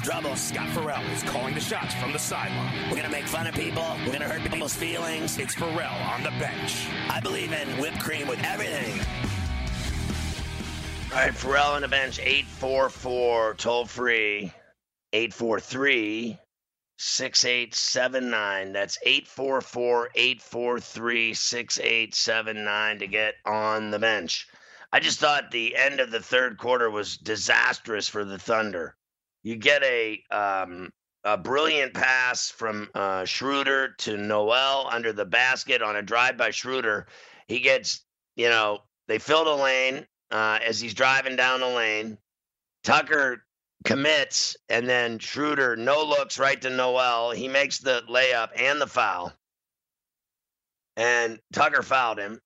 Trouble. Scott Ferrall is calling the shots from the sideline. We're gonna make fun of people. We're gonna hurt people's feelings. It's Ferrall on the bench. I believe in whipped cream with everything. All right, Ferrall on the bench, 844, toll free, 843 6879. That's 844 843 6879 to get on the bench. I just thought the end of the third quarter was disastrous for the Thunder. You get a um, a brilliant pass from uh, Schroeder to Noel under the basket on a drive by Schroeder. He gets, you know, they fill the lane uh, as he's driving down the lane. Tucker commits, and then Schroeder no looks right to Noel. He makes the layup and the foul. And Tucker fouled him.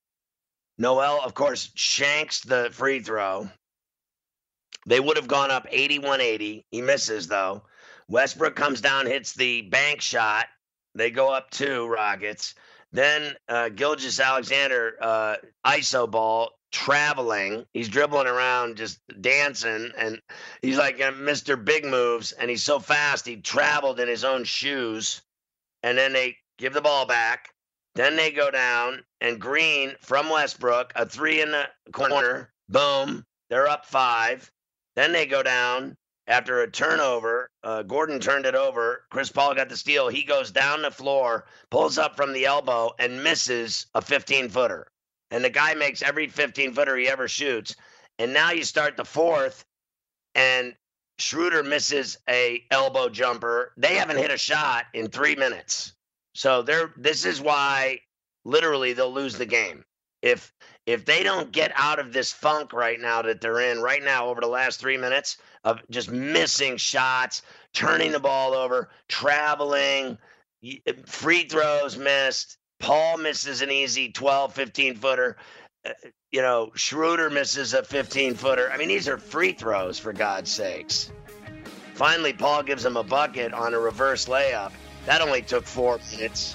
Noel, of course, shanks the free throw. They would have gone up 81 80. He misses, though. Westbrook comes down, hits the bank shot. They go up two Rockets. Then uh, Gilgeous-Alexander, uh, ISO ball, traveling. He's dribbling around, just dancing. And he's like uh, Mr. Big Moves. And he's so fast, he traveled in his own shoes. And then they give the ball back. Then they go down, and Green from Westbrook, a three in the corner. Boom. They're up five. Then they go down after a turnover. Uh, Gordon turned it over. Chris Paul got the steal. He goes down the floor, pulls up from the elbow, and misses a 15 footer. And the guy makes every 15 footer he ever shoots. And now you start the fourth, and Schroeder misses a elbow jumper. They haven't hit a shot in three minutes. So they're this is why literally they'll lose the game. If if they don't get out of this funk right now that they're in right now over the last 3 minutes of just missing shots, turning the ball over, traveling, free throws missed, Paul misses an easy 12 15 footer. Uh, you know, Schroeder misses a 15 footer. I mean, these are free throws for God's sakes. Finally, Paul gives him a bucket on a reverse layup. That only took four minutes.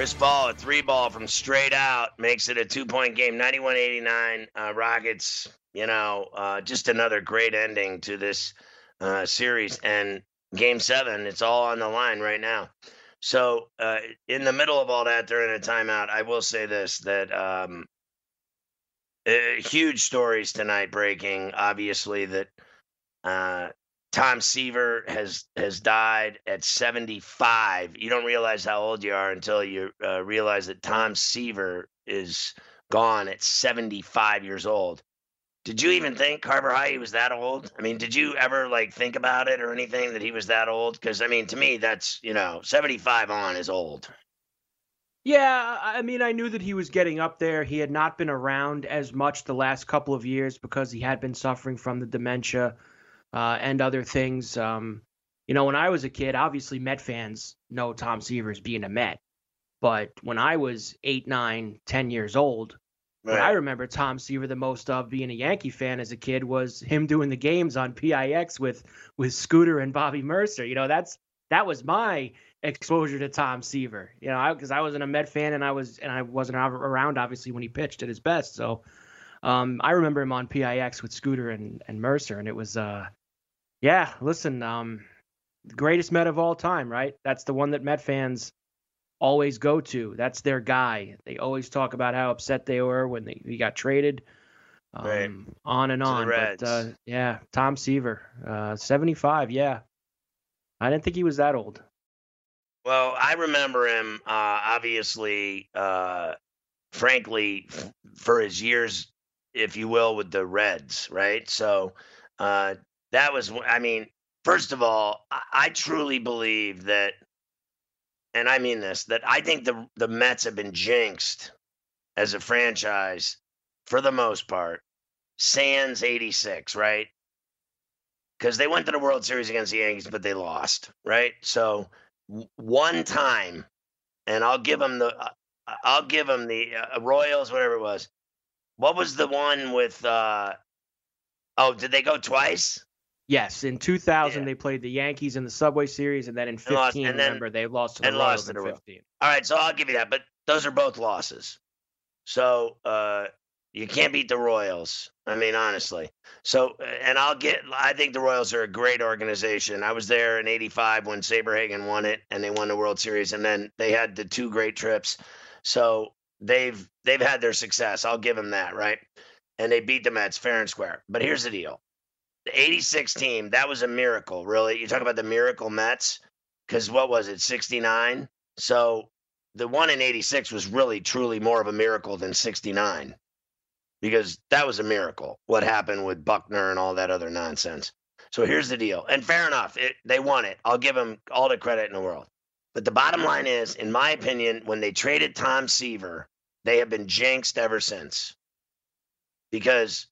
Chris Paul, a three ball from straight out, makes it a two point game, 91 89. Uh, Rockets, you know, uh, just another great ending to this uh, series. And game seven, it's all on the line right now. So, uh, in the middle of all that, during a timeout, I will say this: that um, uh, huge stories tonight breaking. Obviously, that uh, Tom Seaver has has died at 75. You don't realize how old you are until you uh, realize that Tom Seaver is gone at 75 years old. Did you even think Carver High was that old? I mean, did you ever like think about it or anything that he was that old? Because I mean, to me, that's you know, 75 on is old. Yeah, I mean, I knew that he was getting up there. He had not been around as much the last couple of years because he had been suffering from the dementia uh, and other things. Um, you know, when I was a kid, obviously Met fans know Tom Seavers being a Met. But when I was eight, nine, ten years old, right. what I remember Tom Seaver the most of being a Yankee fan as a kid was him doing the games on PIX with with Scooter and Bobby Murcer. You know, that's that was my exposure to Tom Seaver. You know, because I, I, wasn't a Met fan and I was and I wasn't around obviously when he pitched at his best. So um, I remember him on PIX with Scooter and and Murcer, and it was uh, yeah. Listen, um, the greatest Met of all time, right? That's the one that Met fans always go to. That's their guy. They always talk about how upset they were when they, he got traded. Um, right. On and on. But uh, yeah, Tom Seaver, uh, 75. Yeah. I didn't think he was that old. Well, I remember him, uh, obviously, uh, frankly, f- for his years, if you will, with the Reds, right? So uh, that was, I mean, first of all, I, I truly believe that and I mean this, that I think the the Mets have been jinxed as a franchise for the most part. Sans 86, right? Because they went to the World Series against the Yankees, but they lost, right? So one time, and I'll give them the, uh, I'll give them the uh, Royals, whatever it was. What was the one with? uh Oh, did they go twice? Yes, in 2000 yeah. they played the Yankees in the Subway Series, and then in 15, and and then, remember they lost to the Royals in 15. All right, so I'll give you that, but those are both losses. So uh, you can't beat the Royals. I mean, honestly. So, uh, and I'll get. I think the Royals are a great organization. I was there in '85 when Saberhagen won it, and they won the World Series, and then they had the two great trips. So they've they've had their success. I'll give them that, right? And they beat the Mets fair and square. But here's the deal: the 86 team, that was a miracle, really. You talk about the miracle Mets, because what was it, 69? So the one in 86 was really, truly more of a miracle than 69, because that was a miracle, what happened with Buckner and all that other nonsense. So here's the deal. And fair enough, it, they won it. I'll give them all the credit in the world. But the bottom line is, in my opinion, when they traded Tom Seaver, they have been jinxed ever since. Because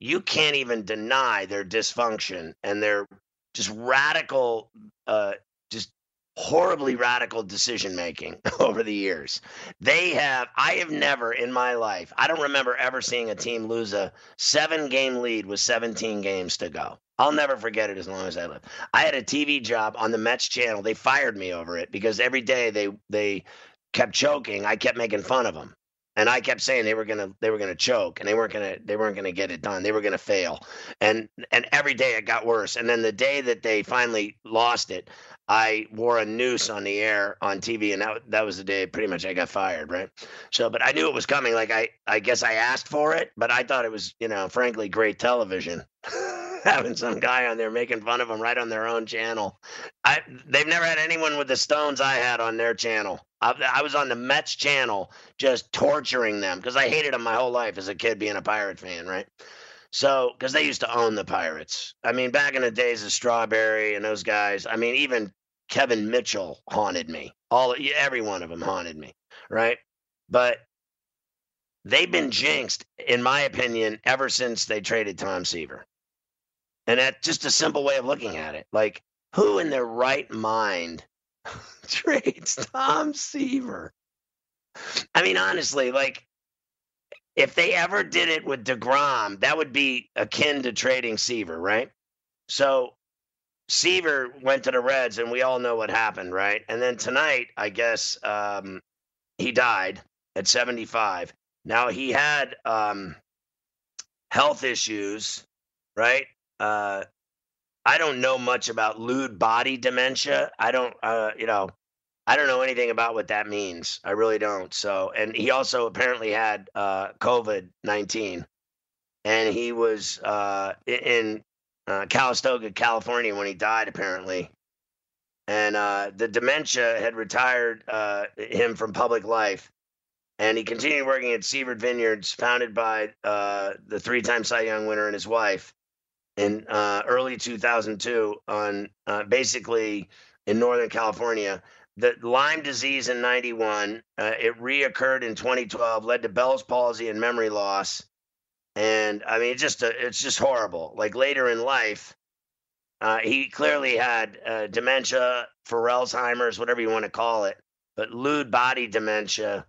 you can't even deny their dysfunction and their just radical, uh, just horribly radical decision making over the years. They have, I have never in my life, I don't remember ever seeing a team lose a seven game lead with 17 games to go. I'll never forget it as long as I live. I had a TV job on the Mets channel. They fired me over it because every day they they kept choking. I kept making fun of them and I kept saying they were gonna they were gonna choke and they weren't gonna they weren't gonna get it done. They were gonna fail. And and every day it got worse. And then the day that they finally lost it, I wore a noose on the air on TV, and that that was the day pretty much I got fired, right? So, but I knew it was coming. Like I I guess I asked for it, but I thought it was you know frankly great television. having some guy on there making fun of them right on their own channel. I they've never had anyone with the stones I had on their channel. I, I was on the Mets channel just torturing them because I hated them my whole life as a kid being a Pirate fan, right? So, because they used to own the Pirates. I mean, back in the days of Strawberry and those guys. I mean, even Kevin Mitchell haunted me. All every one of them haunted me, right? But they've been jinxed, in my opinion, ever since they traded Tom Seaver. And that's just a simple way of looking at it. Like, who in their right mind trades Tom Seaver? I mean, honestly, like, if they ever did it with DeGrom, that would be akin to trading Seaver, right? So Seaver went to the Reds, and we all know what happened, right? And then tonight, I guess um, he died at 75. Now he had um, health issues, right? Uh, I don't know much about Lewy body dementia. I don't, uh, you know, I don't know anything about what that means. I really don't. So, and he also apparently had uh, COVID 19. And he was uh, in uh, Calistoga, California when he died, apparently. And uh, the dementia had retired uh, him from public life. And he continued working at Seaver Vineyards, founded by uh, the three time Cy Young winner and his wife in uh, early 2002 on uh, basically in Northern California. The Lyme disease in 91, uh, it reoccurred in 2012, led to Bell's palsy and memory loss. And I mean, it's just, a, it's just horrible. Like later in life, uh, he clearly had uh, dementia, for Alzheimer's, whatever you want to call it, but Lewy body dementia.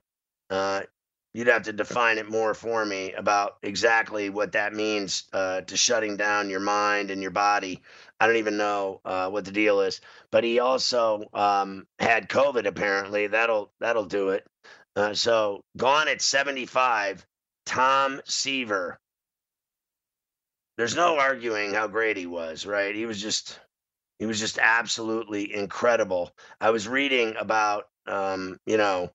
You'd have to define it more for me about exactly what that means uh, to shutting down your mind and your body. I don't even know uh, what the deal is, but he also um, had COVID. Apparently, that'll that'll do it. Uh, so gone at 75, Tom Seaver. There's no arguing how great he was, right? He was just he was just absolutely incredible. I was reading about um, you know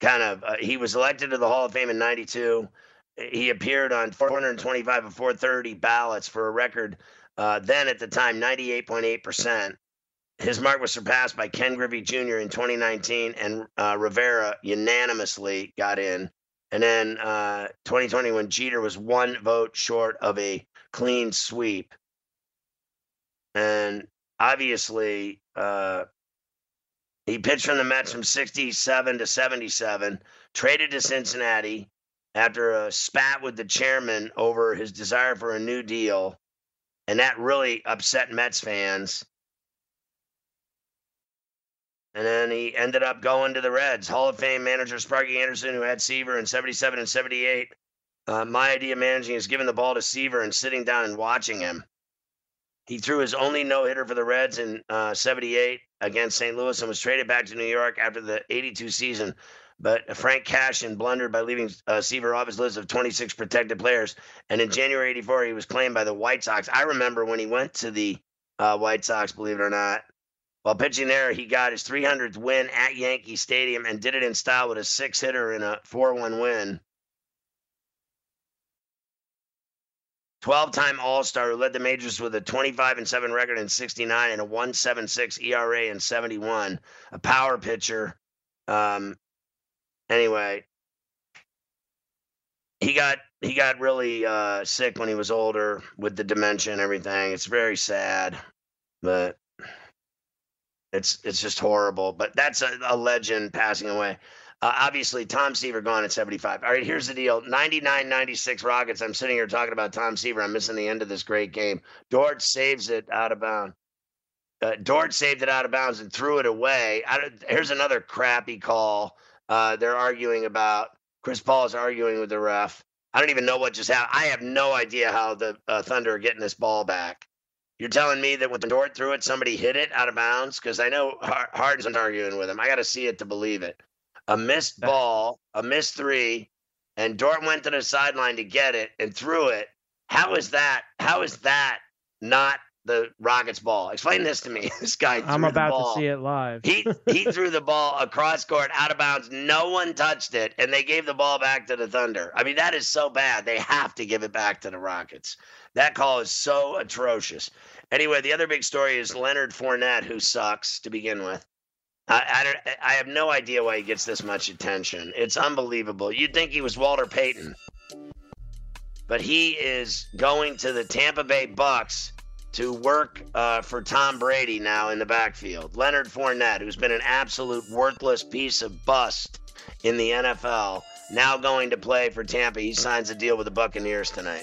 kind of uh, he was elected to the Hall of Fame in 92. He appeared on 425 of 430 ballots for a record uh, then at the time 98.8%. His mark was surpassed by Ken Griffey Jr. in 2019, and uh, Rivera unanimously got in. And then uh, 2020, when Jeter was one vote short of a clean sweep. And obviously, uh, he pitched from the Mets from 67 to 77, traded to Cincinnati after a spat with the chairman over his desire for a new deal. And that really upset Mets fans. And then he ended up going to the Reds. Hall of Fame manager Sparky Anderson, who had Seaver in 77 and 78. Uh, my idea of managing is giving the ball to Seaver and sitting down and watching him. He threw his only no hitter for the Reds in uh, 78 against St. Louis and was traded back to New York after the 82 season. But Frank Cashen blundered by leaving uh, Seaver off his list of 26 protected players. And in January 84, he was claimed by the White Sox. I remember when he went to the uh, White Sox, believe it or not. While pitching there, he got his 300th win at Yankee Stadium and did it in style with a six hitter in a 4 1 win. 12 time All Star who led the majors with a 25 and 7 record in 69 and a 176 ERA in 71. A power pitcher. Um, anyway, he got he got really uh, sick when he was older with the dementia and everything. It's very sad, but it's it's just horrible. But that's a, a legend passing away. Uh, obviously, Tom Seaver gone at 75. All right, here's the deal 99 96 Rockets. I'm sitting here talking about Tom Seaver. I'm missing the end of this great game. Dort saves it out of bounds. Uh, Dort saved it out of bounds and threw it away. here's another crappy call. Uh, they're arguing about. Chris Paul is arguing with the ref. I don't even know what just happened. I have no idea how the uh, Thunder are getting this ball back. You're telling me that when Dort threw it, somebody hit it out of bounds? Because I know Harden's arguing with him. I got to see it to believe it a missed ball, a missed three, and Dort went to the sideline to get it and threw it. How is that? How is that not the Rockets ball? Explain this to me. This guy. I'm about to see it live. he he threw the ball across court, out of bounds. No one touched it, and they gave the ball back to the Thunder. I mean, that is so bad. They have to give it back to the Rockets. That call is so atrocious. Anyway, the other big story is Leonard Fournette, who sucks to begin with. I, I, don't, I have no idea why he gets this much attention. It's unbelievable. You'd think he was Walter Payton, but he is going to the Tampa Bay Bucks to work uh, for Tom Brady now in the backfield. Leonard Fournette, who's been an absolute worthless piece of bust in the NFL, now going to play for Tampa. He signs a deal with the Buccaneers tonight.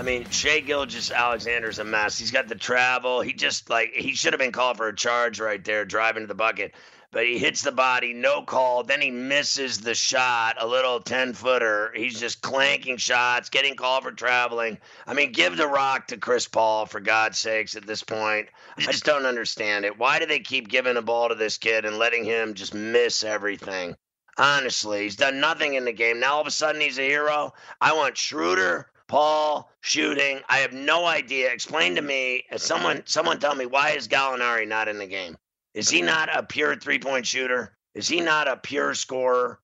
I mean, Shai Gilgeous-Alexander's a mess. He's got the travel. He just like he should have been called for a charge right there, driving to the bucket. But he hits the body, no call. Then he misses the shot, a little 10 footer. He's just clanking shots, getting called for traveling. I mean, give the rock to Chris Paul, for God's sakes, at this point. I just don't understand it. Why do they keep giving the ball to this kid and letting him just miss everything? Honestly, he's done nothing in the game. Now all of a sudden he's a hero. I want Schroeder, Paul shooting. I have no idea. Explain to me, someone someone tell me why is Gallinari not in the game? Is he not a pure three-point shooter? Is he not a pure scorer?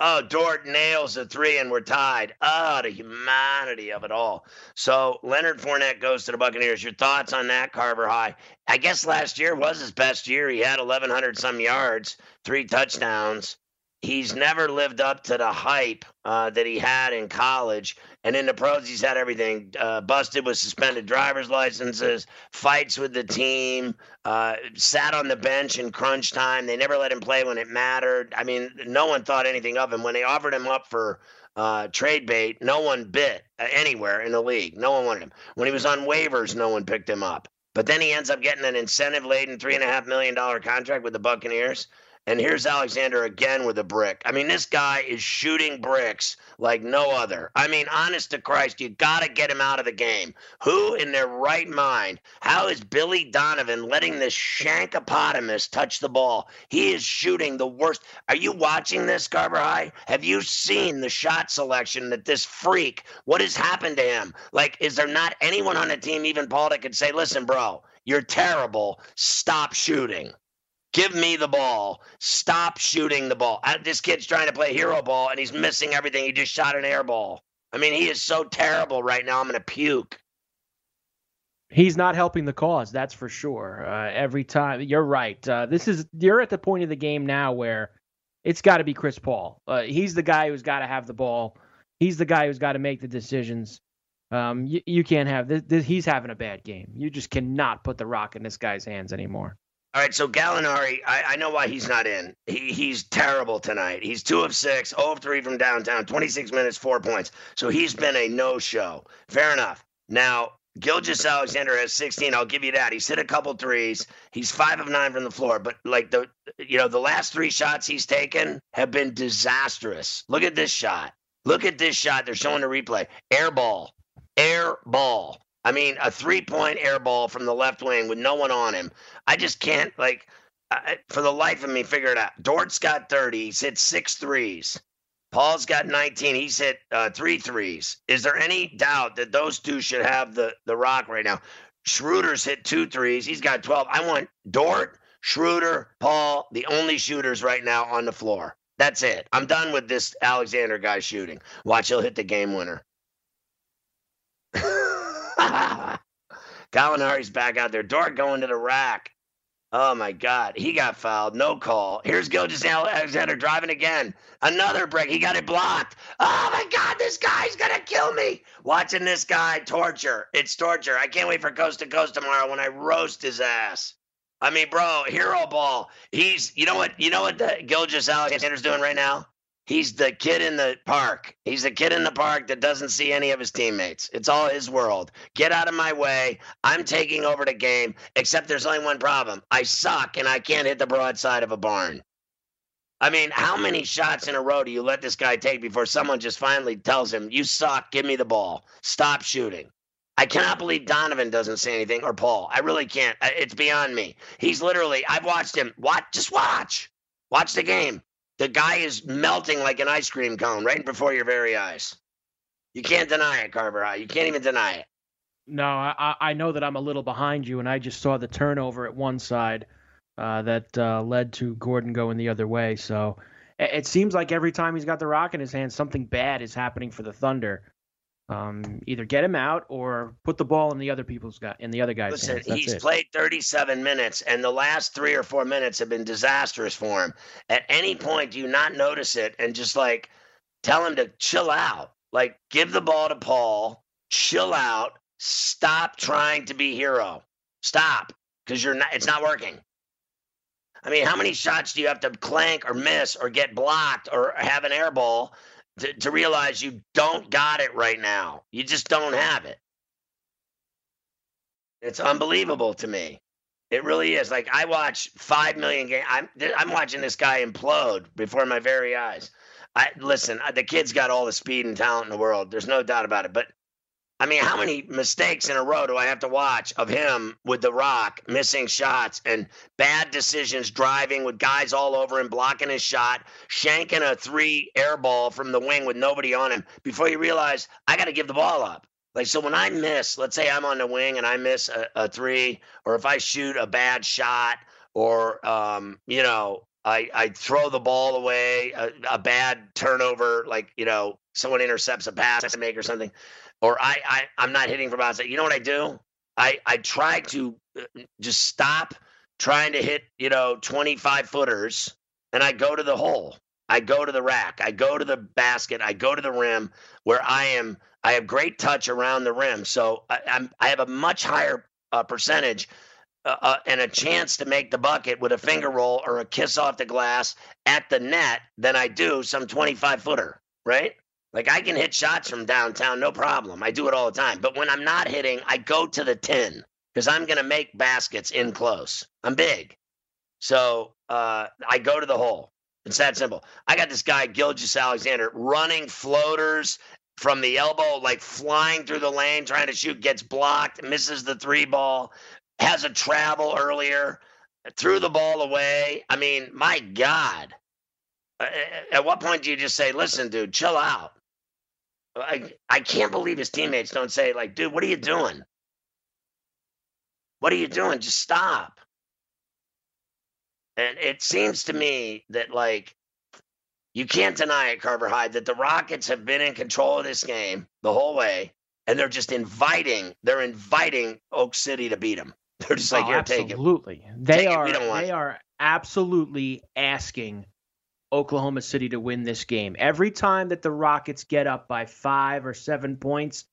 Oh, Dort nails a three and we're tied. Oh, the humanity of it all. So Leonard Fournette goes to the Buccaneers. Your thoughts on that, Carver High? I guess last year was his best year. He had 1,100 some yards, three touchdowns he's never lived up to the hype uh, that he had in college. And in the pros, he's had everything uh, busted with suspended driver's licenses, fights with the team, uh, sat on the bench in crunch time. They never let him play when it mattered. I mean, no one thought anything of him. When they offered him up for uh, trade bait, no one bit uh, anywhere in the league. No one wanted him. When he was on waivers, no one picked him up. But then he ends up getting an incentive laden $3.5 million contract with the Buccaneers. And here's Alexander again with a brick. I mean, this guy is shooting bricks like no other. I mean, honest to Christ, you got to get him out of the game. Who in their right mind? How is Billy Donovan letting this shankopotamus touch the ball? He is shooting the worst. Are you watching this, Carver High? Have you seen the shot selection that this freak, what has happened to him? Like, is there not anyone on the team, even Paul, that could say, listen, bro, you're terrible. Stop shooting. Give me the ball. Stop shooting the ball. This kid's trying to play hero ball and he's missing everything. He just shot an air ball. I mean, he is so terrible right now. I'm going to puke. He's not helping the cause, that's for sure. Uh, every time, you're right. Uh, this is you're at the point of the game now where it's got to be Chris Paul. Uh, he's the guy who's got to have the ball. He's the guy who's got to make the decisions. Um, you, you can't have this, this. He's having a bad game. You just cannot put the rock in this guy's hands anymore. All right, so Gallinari, I, I, know why he's not in. He, he's terrible tonight. He's two of six, 0 of three from downtown, 26 minutes, four points. So he's been a no show. Fair enough. Now, Gilgeous-Alexander has 16. I'll give you that. He's hit a couple threes. He's five of nine from the floor. But like the, you know, the last three shots he's taken have been disastrous. Look at this shot. Look at this shot. They're showing the replay. Air ball. Air ball. I mean, a three point air ball from the left wing with no one on him. I just can't, like, I, for the life of me, figure it out. Dort's got 30. He's hit six threes. Paul's got 19. He's hit uh, three threes. Is there any doubt that those two should have the, the rock right now? Schroeder's hit two threes. He's got 12. I want Dort, Schroeder, Paul, the only shooters right now on the floor. That's it. I'm done with this Alexander guy shooting. Watch, he'll hit the game winner. Gallinari's back out there. Dort going to the rack. Oh my God, he got fouled. No call. Here's Gilgeous-Alexander driving again. Another break. He got it blocked. Oh my God, this guy's gonna kill me. Watching this guy torture. It's torture. I can't wait for Coast to Coast tomorrow when I roast his ass. I mean, bro, hero ball. He's. You know what? You know what the Gilgeous-Alexander's doing right now? He's the kid in the park. He's the kid in the park that doesn't see any of his teammates. It's all his world. Get out of my way. I'm taking over the game, except there's only one problem. I suck and I can't hit the broadside of a barn. I mean, how many shots in a row do you let this guy take before someone just finally tells him, You suck, give me the ball, stop shooting? I cannot believe Donovan doesn't say anything or Paul. I really can't. It's beyond me. He's literally, I've watched him. What? Just watch. Watch the game. The guy is melting like an ice cream cone right before your very eyes. You can't deny it, Carver. You can't even deny it. No, I, I know that I'm a little behind you, and I just saw the turnover at one side uh, that uh, led to Gordon going the other way. So it seems like every time he's got the rock in his hand, something bad is happening for the Thunder. Um, either get him out or put the ball in the other people's guy in the other guy's Listen, hands. That's he's it. played 37 minutes, and the last three or four minutes have been disastrous for him. At any point, do you not notice it and just like tell him to chill out? Like, give the ball to Paul, chill out, stop trying to be hero, stop because you're not. It's not working. I mean, how many shots do you have to clank or miss or get blocked or have an air ball to, to realize you don't got it right now? You just don't have it. It's unbelievable to me. It really is. Like I watch five million games. I'm I'm watching this guy implode before my very eyes. I listen. The kid's got all the speed and talent in the world. There's no doubt about it. But I mean, how many mistakes in a row do I have to watch of him with the rock, missing shots and bad decisions, driving with guys all over him, blocking his shot, shanking a three air ball from the wing with nobody on him before you realize I got to give the ball up. Like, so when I miss, let's say I'm on the wing and I miss a, a three, or if I shoot a bad shot, or, um, you know, I, I throw the ball away, a, a bad turnover, like, you know, someone intercepts a pass I make or something, or I, I, I'm not hitting from outside. You know what I do? I, I try to uh, just stop trying to hit, you know, 25 footers and I go to the hole. I go to the rack. I go to the basket. I go to the rim where I am. I have great touch around the rim, so I, I'm. I have a much higher uh, percentage uh, uh, and a chance to make the bucket with a finger roll or a kiss off the glass at the net than I do some 25 footer. Right? Like I can hit shots from downtown, no problem. I do it all the time. But when I'm not hitting, I go to the 10 because I'm going to make baskets in close. I'm big, so uh, I go to the hole. It's that simple. I got this guy, Gilgeous-Alexander, running floaters from the elbow, like flying through the lane, trying to shoot, gets blocked, misses the three ball, has a travel earlier, threw the ball away. I mean, my God. At what point do you just say, listen, dude, chill out? I, I can't believe his teammates don't say, like, dude, what are you doing? What are you doing? Just stop. And it seems to me that, like, you can't deny it, Carver Hyde, that the Rockets have been in control of this game the whole way, and they're just inviting, they're inviting Oak City to beat them. They're just like, oh, here, take it. absolutely. They Take are. we don't want They are absolutely asking Oklahoma City to win this game. Every time that the Rockets get up by five or seven points,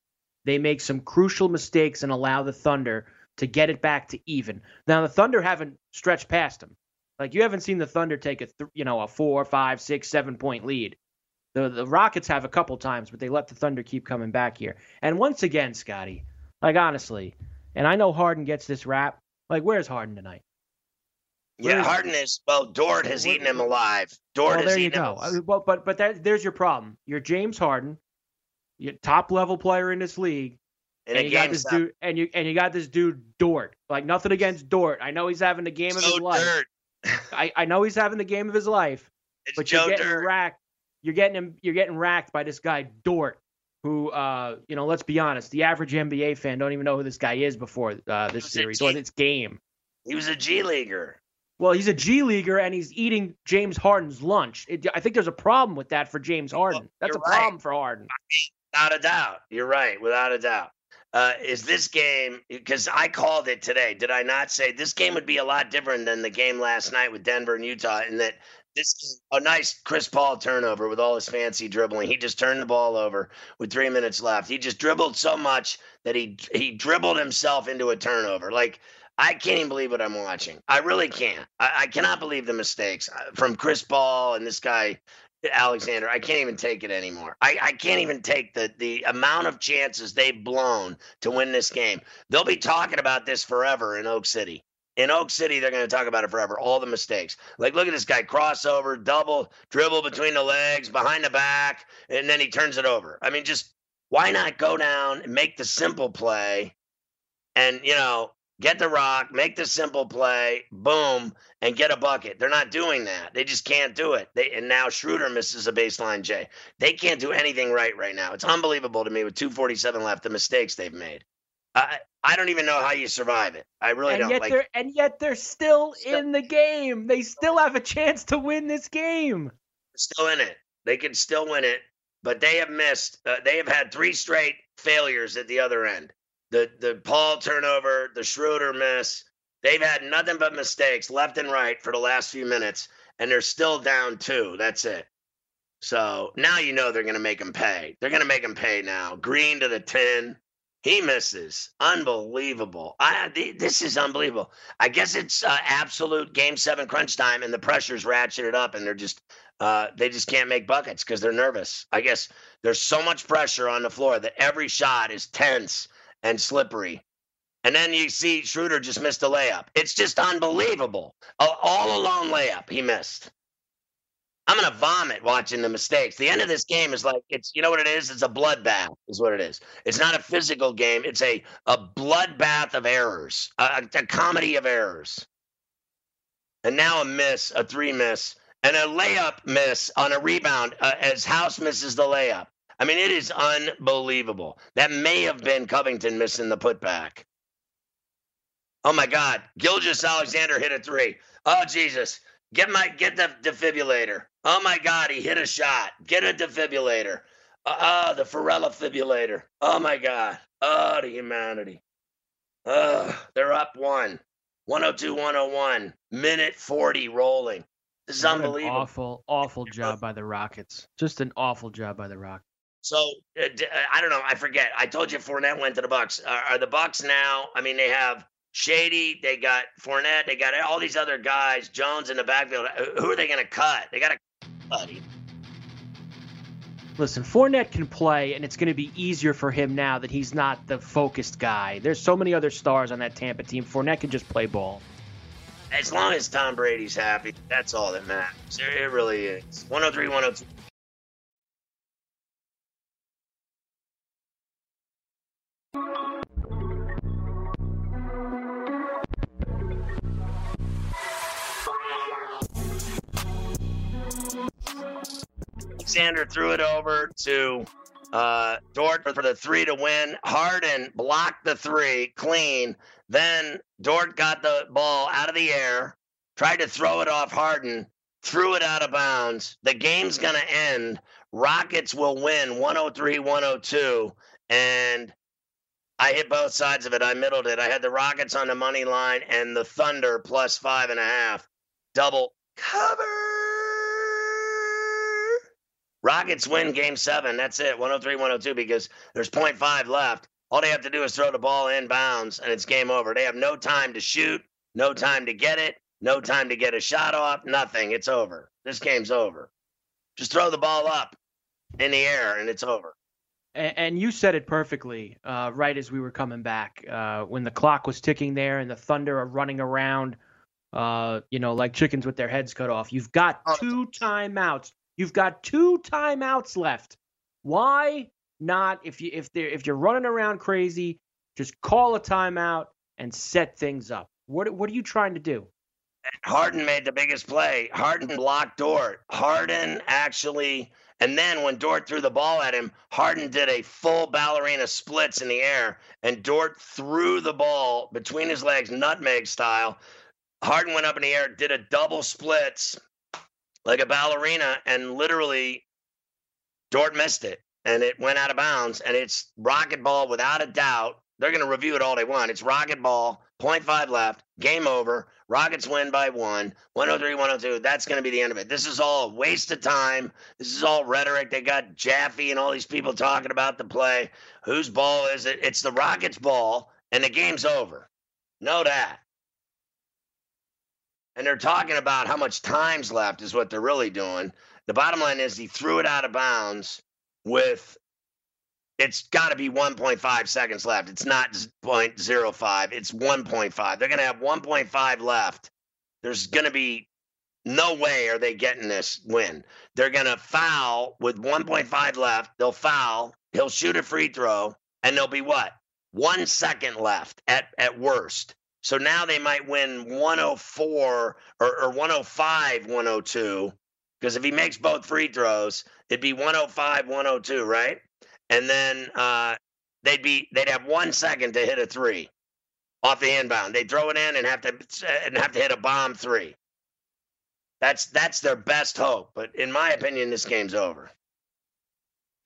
they make some crucial mistakes and allow the Thunder to get it back to even. Now the Thunder haven't stretched past them. Like you haven't seen the Thunder take a th- you know a four, five, six, seven point lead. The the Rockets have a couple times, but they let the Thunder keep coming back here. And once again, Scotty, like honestly, and I know Harden gets this rap. Like where's Harden tonight? Yeah, Where's- Harden is, well, Dort has eaten him alive. Dort well, has there you eaten go. him I- Well, but but that, there's your problem. You're James Harden, you're top level player in this league, in and you got this dude, and you and you got this dude Dort. Like nothing against Dort. I know he's having the game of Joe his life. I, I know he's having the game of his life. It's but Joe you're getting Dirt. racked. You're getting him. You're getting racked by this guy Dort, who, uh, you know, let's be honest, the average NBA fan don't even know who this guy is before uh, this series or G- this game. He was a G leaguer. Well, he's a G leaguer and he's eating James Harden's lunch. It, I think there's a problem with that for James Harden. That's a right. problem for Harden. Without a doubt. You're right. Without a doubt. Uh, is this game, because I called it today, did I not say this game would be a lot different than the game last night with Denver and Utah in that this a nice Chris Paul turnover with all his fancy dribbling. He just turned the ball over with three minutes left. He just dribbled so much that he he dribbled himself into a turnover. Like I can't even believe what I'm watching. I really can't. I, I cannot believe the mistakes uh, from Chris Paul and this guy Alexander. I can't even take it anymore. I, I can't even take the the amount of chances they've blown to win this game. They'll be talking about this forever in Oak City. In Oak City, they're going to talk about it forever. All the mistakes. Like, look at this guy crossover, double, dribble between the legs, behind the back, and then he turns it over. I mean, just why not go down and make the simple play and, you know, get the rock, make the simple play, boom, and get a bucket. They're not doing that. They just can't do it. They and now Schroeder misses a baseline J. They can't do anything right right now. It's unbelievable to me with 247 left the mistakes they've made. I I don't even know how you survive it. I really and don't. yet Like they're and yet they're still Still- in the game. They still have a chance to win this game. still in it. They can still win it, but they have missed. Uh, they have had three straight failures at the other end. The the Paul turnover, the Schroeder miss. They've had nothing but mistakes left and right for the last few minutes, and they're still down two. That's it. So now you know they're going to make them pay. They're going to make them pay now. Green to the 10. He misses. Unbelievable. I, this is unbelievable. I guess it's uh, absolute game seven crunch time, and the pressure's ratcheted up, and they're just uh, they just can't make buckets because they're nervous. I guess there's so much pressure on the floor that every shot is tense and slippery. And then you see Schroeder just missed a layup. It's just unbelievable. A All alone layup he missed. I'm gonna vomit watching the mistakes. The end of this game is like it's you know what it is? It's a bloodbath, is what it is. It's not a physical game. It's a a bloodbath of errors, a, a comedy of errors. And now a miss, a three miss, and a layup miss on a rebound uh, as House misses the layup. I mean, it is unbelievable. That may have been Covington missing the putback. Oh my God, Gilgeous-Alexander hit a three. Oh Jesus, get my get the defibrillator. Oh my God, he hit a shot. Get a defibrillator. Ah, uh, the Ferrall defibrillator. Oh my God. Oh, the humanity. Oh, they're up one. 102 101. Minute 40 rolling. This is unbelievable. awful, awful job by the Rockets. Just an awful job by the Rockets. So uh, uh, I don't know. I forget. I told you Fournette went to the Bucks. Are, are the Bucks now? I mean, they have Shady, they got Fournette, they got all these other guys, Jones in the backfield. Uh, who are they going to cut? They got to buddy. Listen, Fournette can play, and it's going to be easier for him now that he's not the focused guy. There's so many other stars on that Tampa team. Fournette can just play ball. As long as Tom Brady's happy, that's all that matters. It really is. 103 102. Alexander threw it over to uh, Dort for the three to win. Harden blocked the three clean. Then Dort got the ball out of the air, tried to throw it off Harden, threw it out of bounds. The game's going to end. Rockets will win 103 102. And I hit both sides of it. I middled it. I had the Rockets on the money line and the Thunder plus five and a half. Double cover. Rockets win game seven. That's it. 103 102 because there's 0.5 left. All they have to do is throw the ball in bounds and it's game over. They have no time to shoot, no time to get it, no time to get a shot off, nothing. It's over. This game's over. Just throw the ball up in the air and it's over. And, and you said it perfectly uh, right as we were coming back. Uh, when the clock was ticking there and the Thunder are running around, uh, you know, like chickens with their heads cut off. You've got two timeouts You've got two timeouts left. Why not? If you if they if you're running around crazy, just call a timeout and set things up. What what are you trying to do? Harden made the biggest play. Harden blocked Dort. Harden actually, and then when Dort threw the ball at him, Harden did a full ballerina splits in the air, and Dort threw the ball between his legs, nutmeg style. Harden went up in the air, did a double splits, like a ballerina, and literally Dort missed it and it went out of bounds. And it's rocket ball without a doubt. They're going to review it all they want. It's rocket ball, 0.5 left, game over. Rockets win by one, 103, 102. That's going to be the end of it. This is all a waste of time. This is all rhetoric. They got Jaffe and all these people talking about the play. Whose ball is it? It's the Rockets' ball, and the game's over. Know that and they're talking about how much time's left is what they're really doing. The bottom line is he threw it out of bounds with it's got to be 1.5 seconds left. It's not 0.05. It's 1.5. They're going to have 1.5 left. There's going to be no way are they getting this win. They're going to foul with 1.5 left. They'll foul. He'll shoot a free throw, and there'll be what? One second left at, at worst. So now they might win 104 or, or 105, 102. Because if he makes both free throws, it'd be 105, 102, right? And then uh, they'd be they'd have one second to hit a three off the inbound. They'd throw it in and have to and have to hit a bomb three. That's that's their best hope. But in my opinion, this game's over.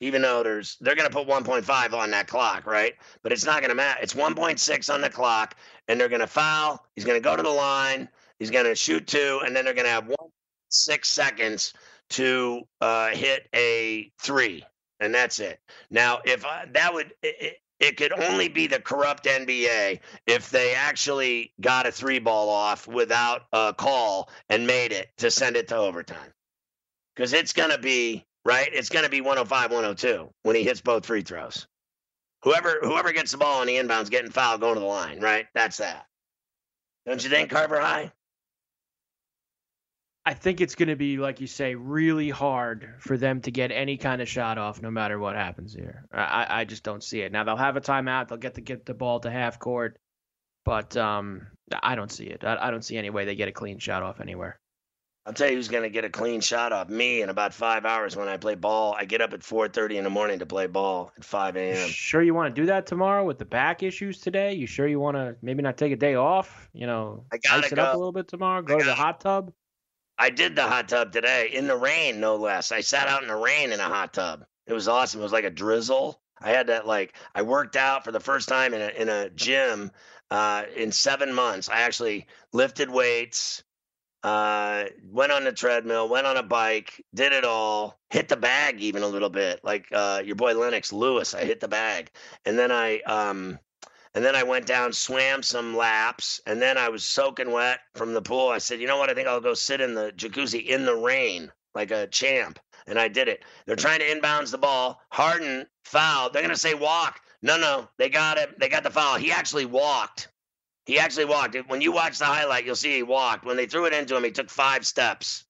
Even though there's they're gonna put 1.5 on that clock, right? But it's not gonna matter. It's 1.6 on the clock, and they're gonna foul. He's gonna go to the line. He's gonna shoot two, and then they're gonna have one six seconds to uh, hit a three, and that's it. Now, if I, that would it, it could only be the corrupt NBA if they actually got a three ball off without a call and made it to send it to overtime. Because it's going to be, right? It's going to be 105, 102 when he hits both free throws. Whoever whoever gets the ball on the inbounds getting fouled going to the line, right? That's that. Don't you think, Carver High? I think it's going to be, like you say, really hard for them to get any kind of shot off, no matter what happens here. I, I just don't see it. Now they'll have a timeout. They'll get to get the ball to half court, but um, I don't see it. I, I don't see any way they get a clean shot off anywhere. I'll tell you who's going to get a clean shot off me in about five hours when I play ball. I get up at 4:30 in the morning to play ball at 5 a.m. Sure, you want to do that tomorrow with the back issues today? You sure you want to maybe not take a day off? You know, I gotta ice it go. up a little bit tomorrow. Go to the hot tub. I did the hot tub today in the rain, no less. I sat out in the rain in a hot tub. It was awesome. It was like a drizzle. I had that like I worked out for the first time in a in a gym uh, in seven months. I actually lifted weights, uh, went on the treadmill, went on a bike, did it all, hit the bag even a little bit, like uh, your boy Lennox Lewis. I hit the bag, and then I um, and then I went down, swam some laps, and then I was soaking wet from the pool. I said, you know what? I think I'll go sit in the jacuzzi in the rain like a champ. And I did it. They're trying to inbounds the ball. Harden fouled. They're to say walk. No, no, they got it. They got the foul. He actually walked. He actually walked. When you watch the highlight, you'll see he walked. When they threw it into him, he took five steps.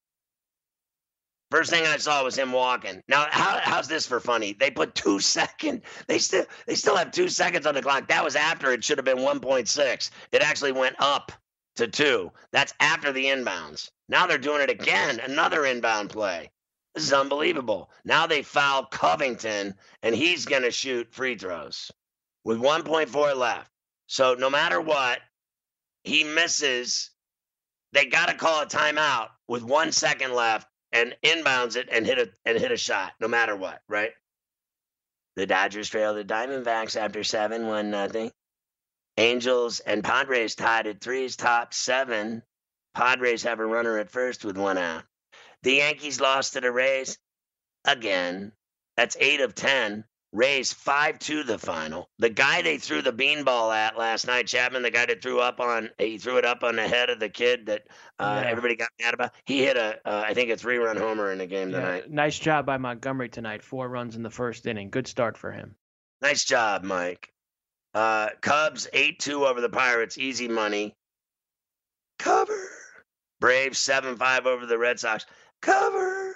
First thing I saw was him walking. Now, how, how's this for funny? They put two second. They still they still have two seconds on the clock. That was after it should have been 1.6. It actually went up to two. That's after the inbounds. Now they're doing it again. Another inbound play. This is unbelievable. Now they foul Covington, and he's going to shoot free throws with 1.4 left. So no matter what, he misses. They got to call a timeout with one second left and inbounds it and hit a and hit a shot, no matter what, right? The Dodgers trail the Diamondbacks after seven, one nothing. Angels and Padres tied at threes, top seven. Padres have a runner at first with one out. The Yankees lost to the Rays again. That's eight of ten. Rays five to the final. The guy they threw the beanball at last night, Chapman, the guy that threw up on he threw it up on the head of the kid that uh, Yeah. everybody got mad about. He hit a uh, I think a three run homer in the game Yeah, tonight. nice job by Montgomery tonight. Four runs in the first inning. Good start for him. Nice job, Mike. Uh, Cubs 8 2 over the Pirates. Easy money. Cover. Braves 7 5 over the Red Sox. Cover.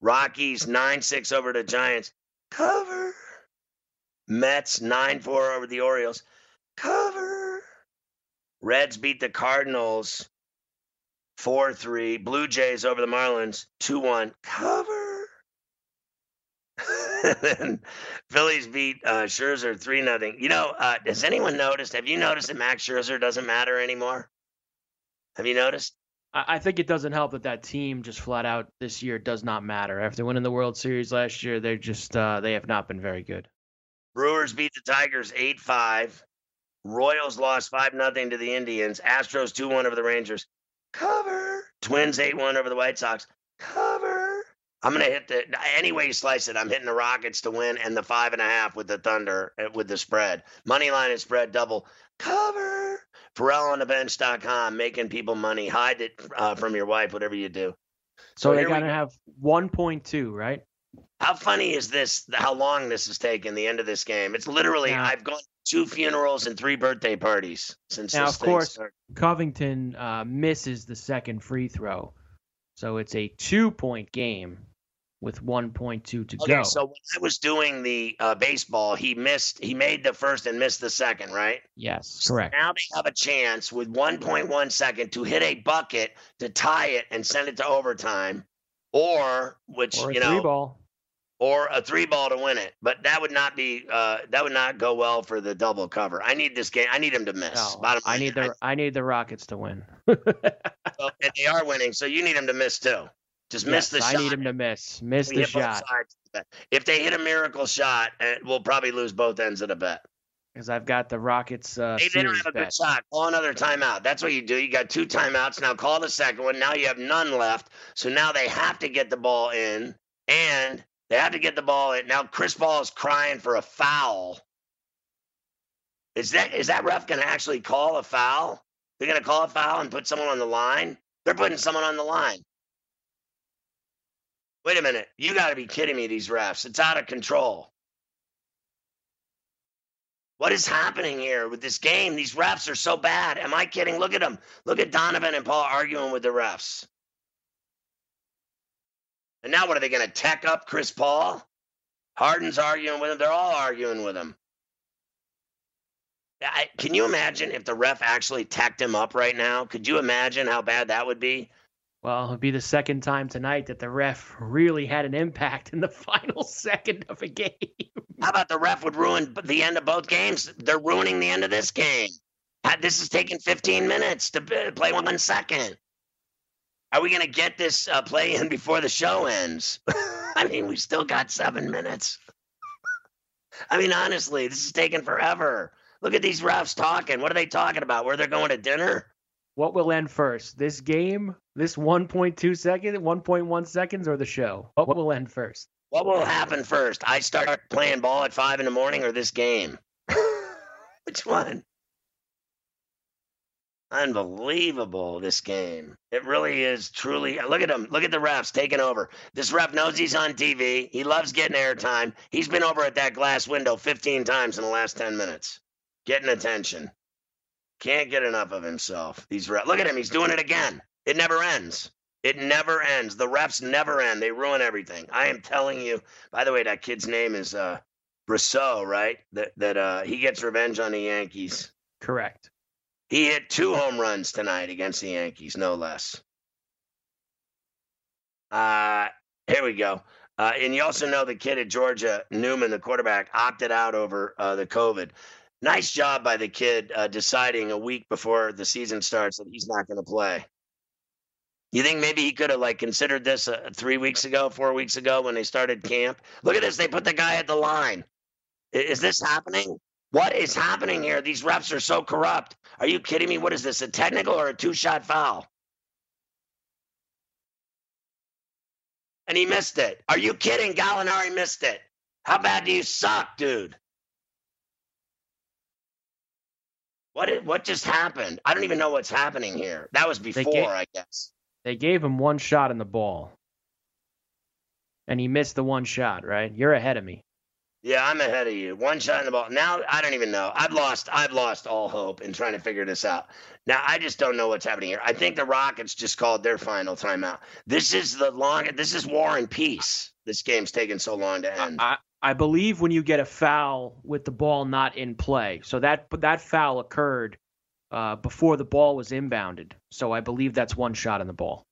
Rockies 9 6 over the Giants. Cover. Mets 9 4 over the Orioles. Cover. Reds beat the Cardinals 4 3. Blue Jays over the Marlins 2 1. Cover. then Phillies beat uh, Scherzer three nothing. You know, uh, has anyone noticed? Have you noticed that Max Scherzer doesn't matter anymore? Have you noticed? I, think it doesn't help that that team just flat out this year does not matter. After winning the World Series last year, they're just uh, they have not been very good. Brewers beat the Tigers eight five. Royals lost five nothing to the Indians. Astros two one over the Rangers. Cover. Twins eight one over the White Sox. Cover. I'm gonna hit the any way you slice it. I'm hitting the Rockets to win and the five and a half with the Thunder uh, with the spread. Money line and spread double. Cover. FerrallOnTheBench.com making people money. Hide it uh, from your wife, whatever you do. So, So they got to have 1.2, right? How funny is this? How long this has taken? The end of this game. It's literally Yeah. I've gone to two funerals and three birthday parties since Now, of course, started. Covington uh, misses the second free throw, so it's a two-point game with 1.2 to Okay, go. so when I was doing the uh, baseball, he missed. He made the first and missed the second, right? yes, correct. Now they have a chance with 1.1 second to hit a bucket to tie it and send it to overtime, or which Or a you three know, ball. or a three ball to win it. But that would not be. Uh, that would not go well for the double cover. I need this game. I need him to miss. No, Bottom I line, need the I need the Rockets to win. so, and they are winning, so you need them to miss too. Just miss the I shot. I need him to miss. Miss We the shot. If they hit a miracle shot, eh, we'll probably lose both ends of the bet. because I've got the Rockets uh, they don't have a good shot. Call another timeout. That's what you do. You got two timeouts. Now call the second one. Now you have none left. So now they have to get the ball in, and they have to get the ball in. Now Chris Paul is crying for a foul. Is that is that ref going to actually call a foul? They're going to call a foul and put someone on the line. They're putting someone on the line. Wait a minute. You got to be kidding me. These refs. It's out of control. What is happening here with this game? These refs are so bad. Am I kidding? Look at them. Look at Donovan and Paul arguing with the refs. And now what are they going to tech up Chris Paul? Harden's arguing with him. They're all arguing with him. I, can you imagine if the ref actually teched him up right now? Could you imagine how bad that would be? Well, it'll be the second time tonight that the ref really had an impact in the final second of a game. How about the ref would ruin the end of both games? They're ruining the end of this game. Uh, This is taking 15 minutes to play one second. Are we going to get this uh, play in before the show ends? I mean, we still got seven minutes. I mean, honestly, this is taking forever. Look at these refs talking. What are they talking about? Where they're going to dinner? What will end first? This game, this 1.2 second, 1.1 seconds, or the show? What will end first? What will happen first? I start playing ball at five in the morning or this game? Which one? Unbelievable, this game. It really is truly. Look at him. Look at the refs taking over. This ref knows he's on TV. He loves getting airtime. He's been over at that glass window 15 times in the last 10 minutes, getting attention. Can't get enough of himself. These refs. Look at him. He's doing it again. It never ends. It never ends. The refs never end. They ruin everything. I am telling you. By the way, that kid's name is uh Brosseau, right? That that uh he gets revenge on the Yankees. Correct. He hit two home runs tonight against the Yankees, no less. Uh here we go. Uh, and you also know the kid at Georgia, Newman, the quarterback, opted out over uh, the COVID. Nice job by the kid uh, deciding a week before the season starts that he's not going to play. You think maybe he could have like considered this uh, three weeks ago, four weeks ago when they started camp? Look at this. They put the guy at the line. Is this happening? What is happening here? These refs are so corrupt. Are you kidding me? What is this? A technical or a two shot foul? And he missed it. Are you kidding? Gallinari missed it. How bad do you suck, dude? What is, what just happened? I don't even know what's happening here. That was before, gave- I guess. They gave him one shot in the ball. And he missed the one shot, right? You're ahead of me. Yeah, I'm ahead of you. One shot in the ball. Now I don't even know. I've lost. I've lost all hope in trying to figure this out. Now I just don't know what's happening here. I think the Rockets just called their final timeout. This is the long. This is war and peace. This game's taking so long to end. I, I believe when you get a foul with the ball not in play. So that that foul occurred uh, before the ball was inbounded. So I believe that's one shot in the ball.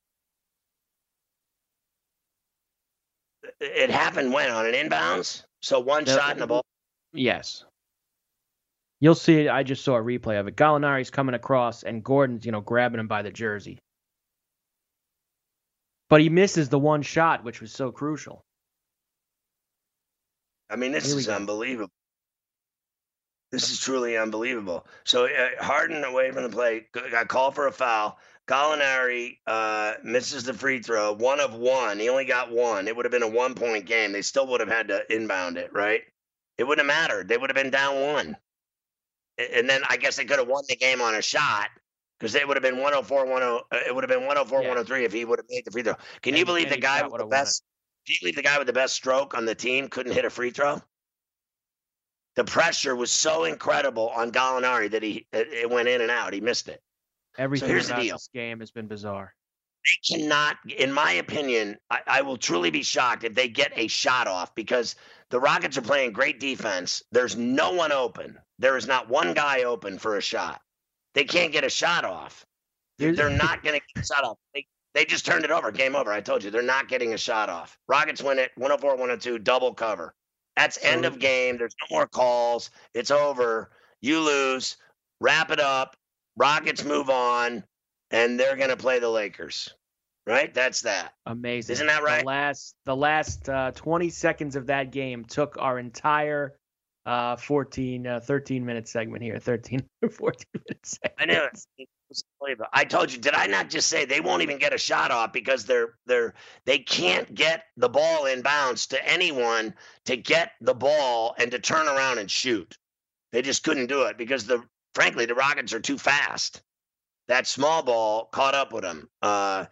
it happened when on an inbounds. So one shot in the ball. Yes. You'll see it. I just saw a replay of it. Gallinari's coming across, and Gordon's, you know, grabbing him by the jersey. But he misses the one shot, which was so crucial. I mean, this is go. unbelievable. This is truly unbelievable. So uh, Harden away from the play g- got called for a foul. Gallinari uh, misses the free throw, one of one. He only got one. It would have been a one point game. They still would have had to inbound it, right? It wouldn't have mattered. They would have been down one. And then I guess they could have won the game on a shot because it would have been 104 10, uh, It would have been 104 Yeah. 103 if he would have made the free throw. Can you believe the guy with the best? Do you believe the guy with the best stroke on the team couldn't hit a free throw? The pressure was so incredible on Gallinari that he it, went in and out. He missed it. Everything so here's the deal. this game has been bizarre. They cannot, in my opinion, I, I will truly be shocked if they get a shot off because the Rockets are playing great defense. There's no one open. There is not one guy open for a shot. They can't get a shot off. They're, they're not going to get a shot off. They, they just turned it over. Game over. I told you. They're not getting a shot off. Rockets win it 104 102, double cover. That's end of game. There's no more calls. It's over. You lose. Wrap it up. Rockets move on. and they're going to play the Lakers. Right? That's that. Amazing. Isn't that right? The last the last uh, 20 seconds of that game took our entire uh 14 uh, 13 minute segment here 13 14 minutes i knew it. I told you did i not just say they won't even get a shot off because they're they're they can't get the ball in bounds to anyone to get the ball and to turn around and shoot they just couldn't do it because the frankly the rockets are too fast that small ball caught up with them uh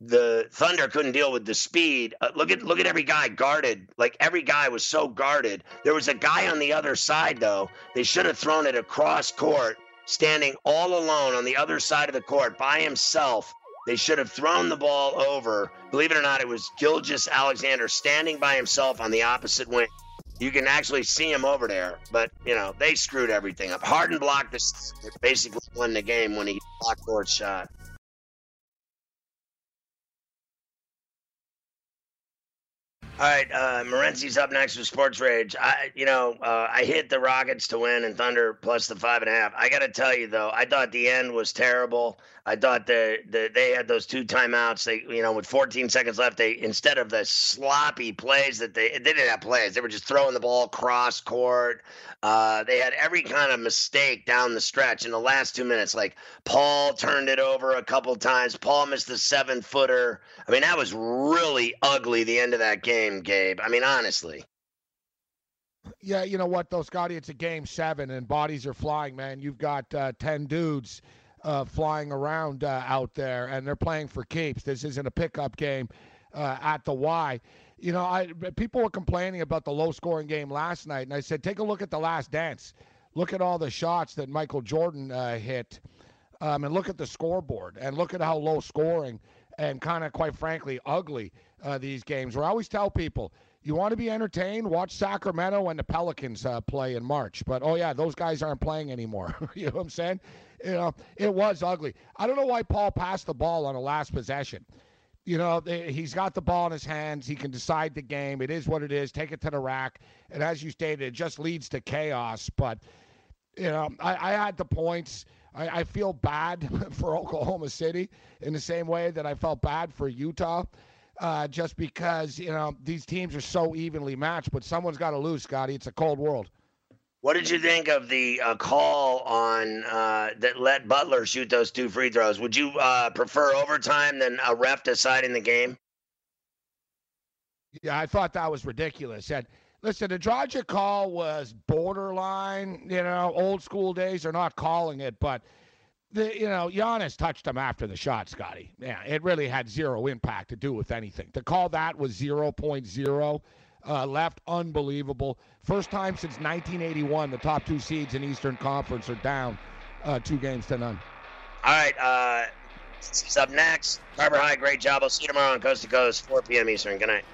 the Thunder couldn't deal with the speed. Uh, look at look at every guy guarded. Like every guy was so guarded. There was a guy on the other side though. They should have thrown it across court, standing all alone on the other side of the court by himself. They should have thrown the ball over. Believe it or not, it was Gilgeous-Alexander standing by himself on the opposite wing. You can actually see him over there, but you know they screwed everything up. Harden blocked this, basically won the game when he blocked Dort's shot. All right, uh, Morency's up next with Sports Rage. I, you know, uh, I hit the Rockets to win and Thunder plus the five and a half. I got to tell you though, I thought the end was terrible. I thought the, the they had those two timeouts. They, you know, with 14 seconds left, they instead of the sloppy plays that they they didn't have plays. They were just throwing the ball cross court. Uh, they had every kind of mistake down the stretch in the last two minutes. Like Paul turned it over a couple times. Paul missed the seven footer. I mean, that was really ugly. The end of that game Gabe. I mean, honestly. Yeah, you know what, though, Scotty? It's a game seven, and bodies are flying, man. You've got uh, 10 dudes uh, flying around uh, out there, and they're playing for keeps. This isn't a pickup game uh, at the Y. You know, I people were complaining about the low scoring game last night, and I said, take a look at the last dance. Look at all the shots that Michael Jordan uh, hit, um, and look at the scoreboard, and look at how low scoring and kind of, quite frankly, ugly uh, these games. Where I always tell people, you want to be entertained, watch Sacramento and the Pelicans uh, play in March. But oh yeah, those guys aren't playing anymore. you know what I'm saying? You know, it was ugly. I don't know why Paul passed the ball on the last possession. You know, he's got the ball in his hands. He can decide the game. It is what it is. Take it to the rack. And as you stated, it just leads to chaos. But, you know, I, I had the points. I, I feel bad for Oklahoma City in the same way that I felt bad for Utah uh, just because you know these teams are so evenly matched. But someone's got to lose, Scotty. It's a cold world. What did you think of the uh, call on uh, that let Butler shoot those two free throws? Would you uh, prefer overtime than a ref deciding the game? Yeah, I thought that was ridiculous. And listen, the Dragic call was borderline. You know, old school days are not calling it, but the you know Giannis touched him after the shot, Scotty. Yeah, it really had zero impact to do with anything. To call that was 0.0 uh, left, unbelievable. First time since 1981, the top two seeds in Eastern Conference are down uh, two games to none. All right, uh, up next. Carver High, great job. I'll see you tomorrow on Coast to Coast, 4 p.m. Eastern. Good night.